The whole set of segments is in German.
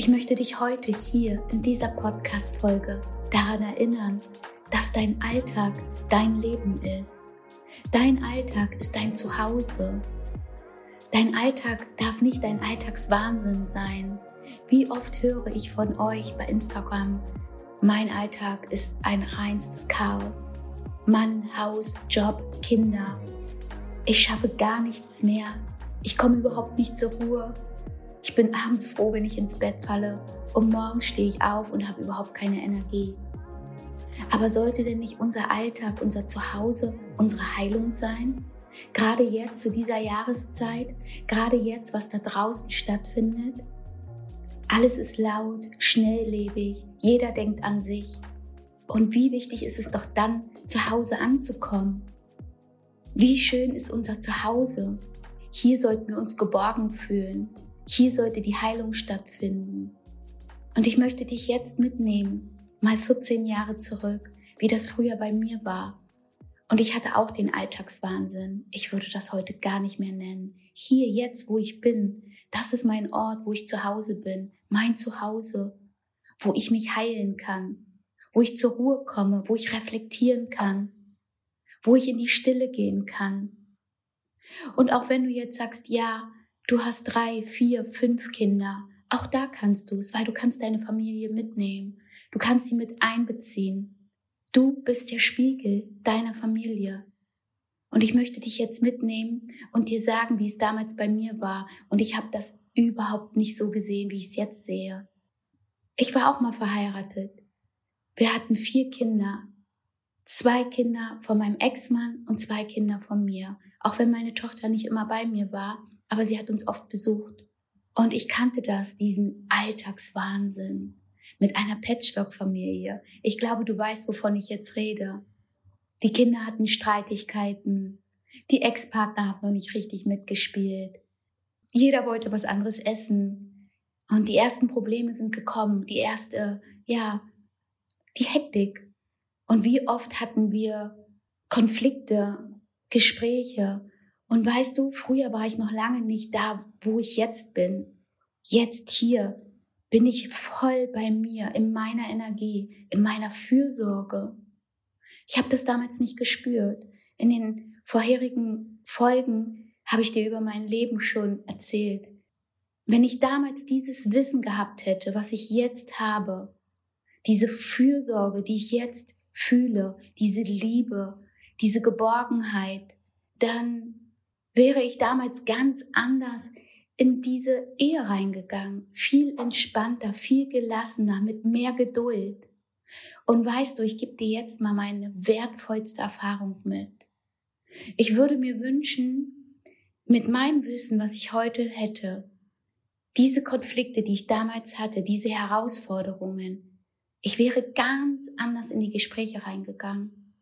Ich möchte dich heute hier in dieser Podcast-Folge daran erinnern, dass dein Alltag dein Leben ist. Dein Alltag ist dein Zuhause. Dein Alltag darf nicht dein Alltagswahnsinn sein. Wie oft höre ich von euch bei Instagram, mein Alltag ist ein reinstes Chaos. Mann, Haus, Job, Kinder. Ich schaffe gar nichts mehr. Ich komme überhaupt nicht zur Ruhe. Ich bin abends froh, wenn ich ins Bett falle und morgens stehe ich auf und habe überhaupt keine Energie. Aber sollte denn nicht unser Alltag, unser Zuhause, unsere Heilung sein? Gerade jetzt zu dieser Jahreszeit, gerade jetzt, was da draußen stattfindet? Alles ist laut, schnelllebig, jeder denkt an sich. Und wie wichtig ist es doch dann, zu Hause anzukommen? Wie schön ist unser Zuhause? Hier sollten wir uns geborgen fühlen. Hier sollte die Heilung stattfinden. Und ich möchte dich jetzt mitnehmen, mal 14 Jahre zurück, wie das früher bei mir war. Und ich hatte auch den Alltagswahnsinn. Ich würde das heute gar nicht mehr nennen. Hier, jetzt, wo ich bin, das ist mein Ort, wo ich zu Hause bin, mein Zuhause, wo ich mich heilen kann, wo ich zur Ruhe komme, wo ich reflektieren kann, wo ich in die Stille gehen kann. Und auch wenn du jetzt sagst, ja, du hast drei, vier, fünf Kinder, auch da kannst du es, weil du kannst deine Familie mitnehmen. Du kannst sie mit einbeziehen. Du bist der Spiegel deiner Familie. Und ich möchte dich jetzt mitnehmen und dir sagen, wie es damals bei mir war. Und ich habe das überhaupt nicht so gesehen, wie ich es jetzt sehe. Ich war auch mal verheiratet. Wir hatten vier Kinder. Zwei Kinder von meinem Ex-Mann und zwei Kinder von mir. Auch wenn meine Tochter nicht immer bei mir war, aber sie hat uns oft besucht. Und ich kannte das, diesen Alltagswahnsinn mit einer Patchwork-Familie. Ich glaube, du weißt, wovon ich jetzt rede. Die Kinder hatten Streitigkeiten. Die Ex-Partner haben noch nicht richtig mitgespielt. Jeder wollte was anderes essen. Und die ersten Probleme sind gekommen. Die erste, ja, die Hektik. Und wie oft hatten wir Konflikte, Gespräche. Und weißt du, früher war ich noch lange nicht da, wo ich jetzt bin. Jetzt hier bin ich voll bei mir, in meiner Energie, in meiner Fürsorge. Ich habe das damals nicht gespürt. In den vorherigen Folgen habe ich dir über mein Leben schon erzählt. Wenn ich damals dieses Wissen gehabt hätte, was ich jetzt habe, diese Fürsorge, die ich jetzt fühle, diese Liebe, diese Geborgenheit, dann wäre ich damals ganz anders in diese Ehe reingegangen, viel entspannter, viel gelassener, mit mehr Geduld. Und weißt du, ich gebe dir jetzt mal meine wertvollste Erfahrung mit. Ich würde mir wünschen, mit meinem Wissen, was ich heute hätte, diese Konflikte, die ich damals hatte, diese Herausforderungen, ich wäre ganz anders in die Gespräche reingegangen.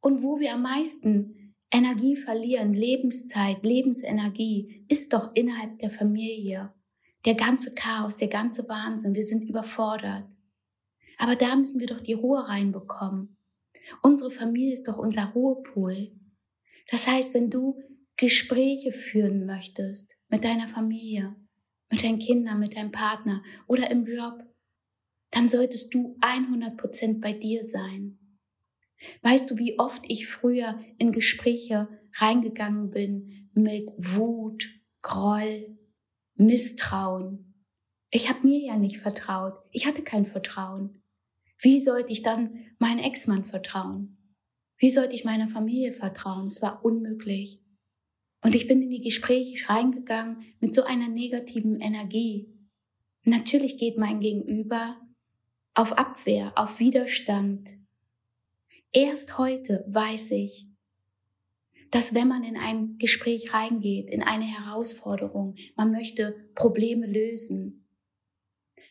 Und wo wir am meisten Energie verlieren, Lebenszeit, Lebensenergie ist doch innerhalb der Familie. Der ganze Chaos, der ganze Wahnsinn, wir sind überfordert. Aber da müssen wir doch die Ruhe reinbekommen. Unsere Familie ist doch unser Ruhepool. Das heißt, wenn du Gespräche führen möchtest mit deiner Familie, mit deinen Kindern, mit deinem Partner oder im Job, dann solltest du 100% bei dir sein. Weißt du, wie oft ich früher in Gespräche reingegangen bin mit Wut, Groll, Misstrauen? Ich habe mir ja nicht vertraut. Ich hatte kein Vertrauen. Wie sollte ich dann meinen Ex-Mann vertrauen? Wie sollte ich meiner Familie vertrauen? Es war unmöglich. Und ich bin in die Gespräche reingegangen mit so einer negativen Energie. Natürlich geht mein Gegenüber auf Abwehr, auf Widerstand, Erst heute weiß ich, dass wenn man in ein Gespräch reingeht, in eine Herausforderung, man möchte Probleme lösen,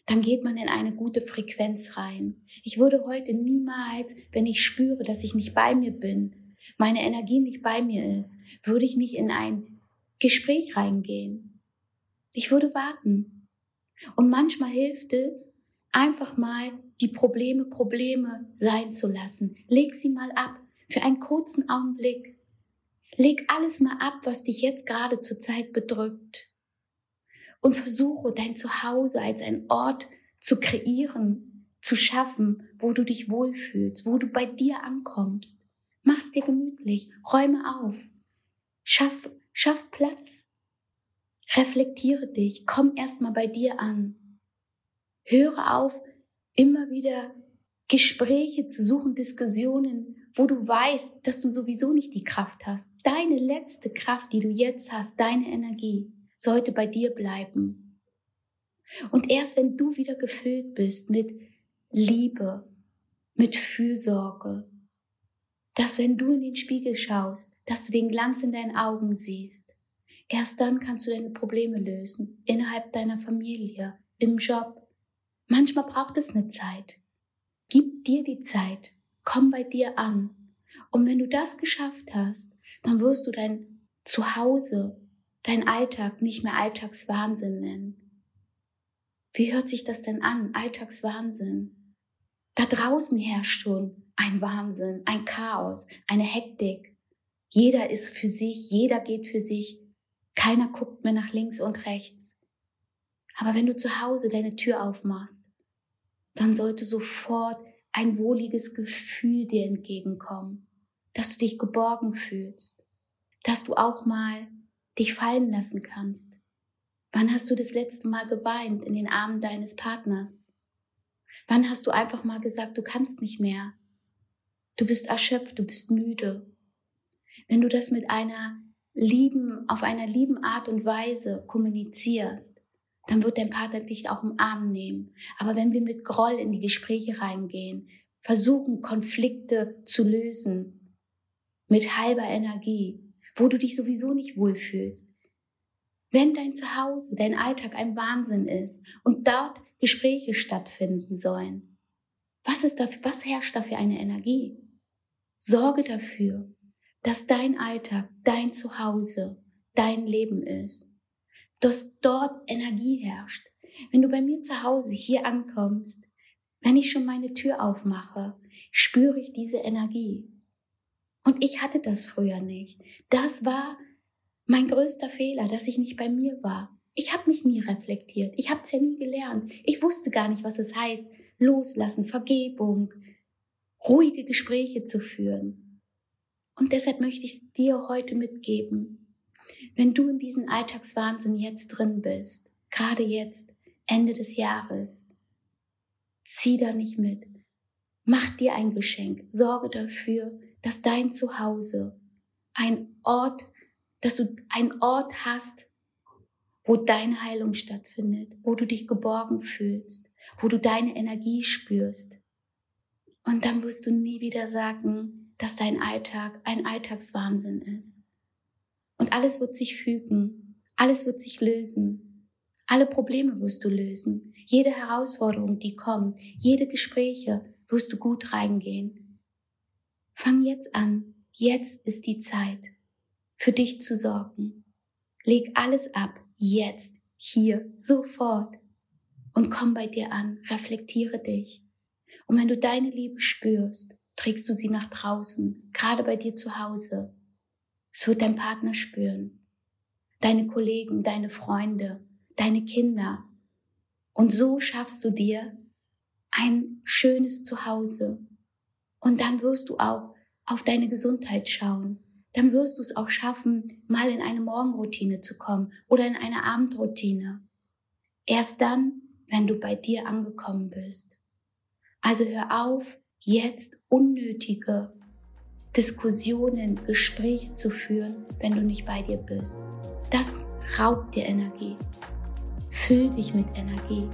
dann geht man in eine gute Frequenz rein. Ich würde heute niemals, wenn ich spüre, dass ich nicht bei mir bin, meine Energie nicht bei mir ist, würde ich nicht in ein Gespräch reingehen. Ich würde warten. Und manchmal hilft es, einfach mal die Probleme Probleme sein zu lassen. Leg sie mal ab für einen kurzen Augenblick. Leg alles mal ab, was dich jetzt gerade zur Zeit bedrückt. und versuche dein Zuhause als ein Ort zu kreieren, zu schaffen, wo du dich wohlfühlst, wo du bei dir ankommst. Mach's dir gemütlich, räume auf, schaff, schaff Platz, reflektiere dich, komm erstmal bei dir an. Höre auf, immer wieder Gespräche zu suchen, Diskussionen, wo du weißt, dass du sowieso nicht die Kraft hast. Deine letzte Kraft, die du jetzt hast, deine Energie, sollte bei dir bleiben. Und erst wenn du wieder gefüllt bist mit Liebe, mit Fürsorge, dass wenn du in den Spiegel schaust, dass du den Glanz in deinen Augen siehst, erst dann kannst du deine Probleme lösen, innerhalb deiner Familie, im Job. Manchmal braucht es eine Zeit. Gib dir die Zeit, komm bei dir an. Und wenn du das geschafft hast, dann wirst du dein Zuhause dein Alltag nicht mehr Alltagswahnsinn nennen. Wie hört sich das denn an? Alltagswahnsinn. Da draußen herrscht schon ein Wahnsinn, ein Chaos, eine Hektik. Jeder ist für sich, jeder geht für sich. Keiner guckt mehr nach links und rechts. Aber wenn du zu Hause deine Tür aufmachst, dann sollte sofort ein wohliges Gefühl dir entgegenkommen, dass du dich geborgen fühlst, dass du auch mal dich fallen lassen kannst. Wann hast du das letzte Mal geweint in den Armen deines Partners? Wann hast du einfach mal gesagt, du kannst nicht mehr? Du bist erschöpft, du bist müde. Wenn du das mit einer lieben, auf einer lieben Art und Weise kommunizierst, dann wird dein Partner dich auch im Arm nehmen. Aber wenn wir mit Groll in die Gespräche reingehen, versuchen Konflikte zu lösen, mit halber Energie, wo du dich sowieso nicht wohlfühlst. Wenn dein Zuhause, dein Alltag ein Wahnsinn ist und dort Gespräche stattfinden sollen, was ist da, was herrscht da für eine Energie? Sorge dafür, dass dein Alltag, dein Zuhause, dein Leben ist, dass dort Energie herrscht. Wenn du bei mir zu Hause hier ankommst, wenn ich schon meine Tür aufmache, spüre ich diese Energie. Und ich hatte das früher nicht. Das war mein größter Fehler, dass ich nicht bei mir war. Ich habe mich nie reflektiert. Ich habe es ja nie gelernt. Ich wusste gar nicht, was es heißt, loslassen, Vergebung, ruhige Gespräche zu führen. Und deshalb möchte ich es dir heute mitgeben. Wenn du in diesem Alltagswahnsinn jetzt drin bist, gerade jetzt, Ende des Jahres, zieh da nicht mit. Mach dir ein Geschenk. Sorge dafür, dass dein Zuhause ein Ort, dass du ein Ort hast, wo deine Heilung stattfindet, wo du dich geborgen fühlst, wo du deine Energie spürst. Und dann wirst du nie wieder sagen, dass dein Alltag ein Alltagswahnsinn ist. Und alles wird sich fügen, alles wird sich lösen. Alle Probleme wirst du lösen. Jede Herausforderung, die kommt, jede Gespräche wirst du gut reingehen. Fang jetzt an. Jetzt ist die Zeit, für dich zu sorgen. Leg alles ab. Jetzt, hier, sofort. Und komm bei dir an. Reflektiere dich. Und wenn du deine Liebe spürst, trägst du sie nach draußen, gerade bei dir zu Hause. Es wird dein Partner spüren, deine Kollegen, deine Freunde, deine Kinder. Und so schaffst du dir ein schönes Zuhause, und dann wirst du auch auf deine Gesundheit schauen. Dann wirst du es auch schaffen, mal in eine Morgenroutine zu kommen oder in eine Abendroutine. Erst dann, wenn du bei dir angekommen bist. Also hör auf, jetzt unnötige Diskussionen, Gespräche zu führen, wenn du nicht bei dir bist. Das raubt dir Energie. Füll dich mit Energie.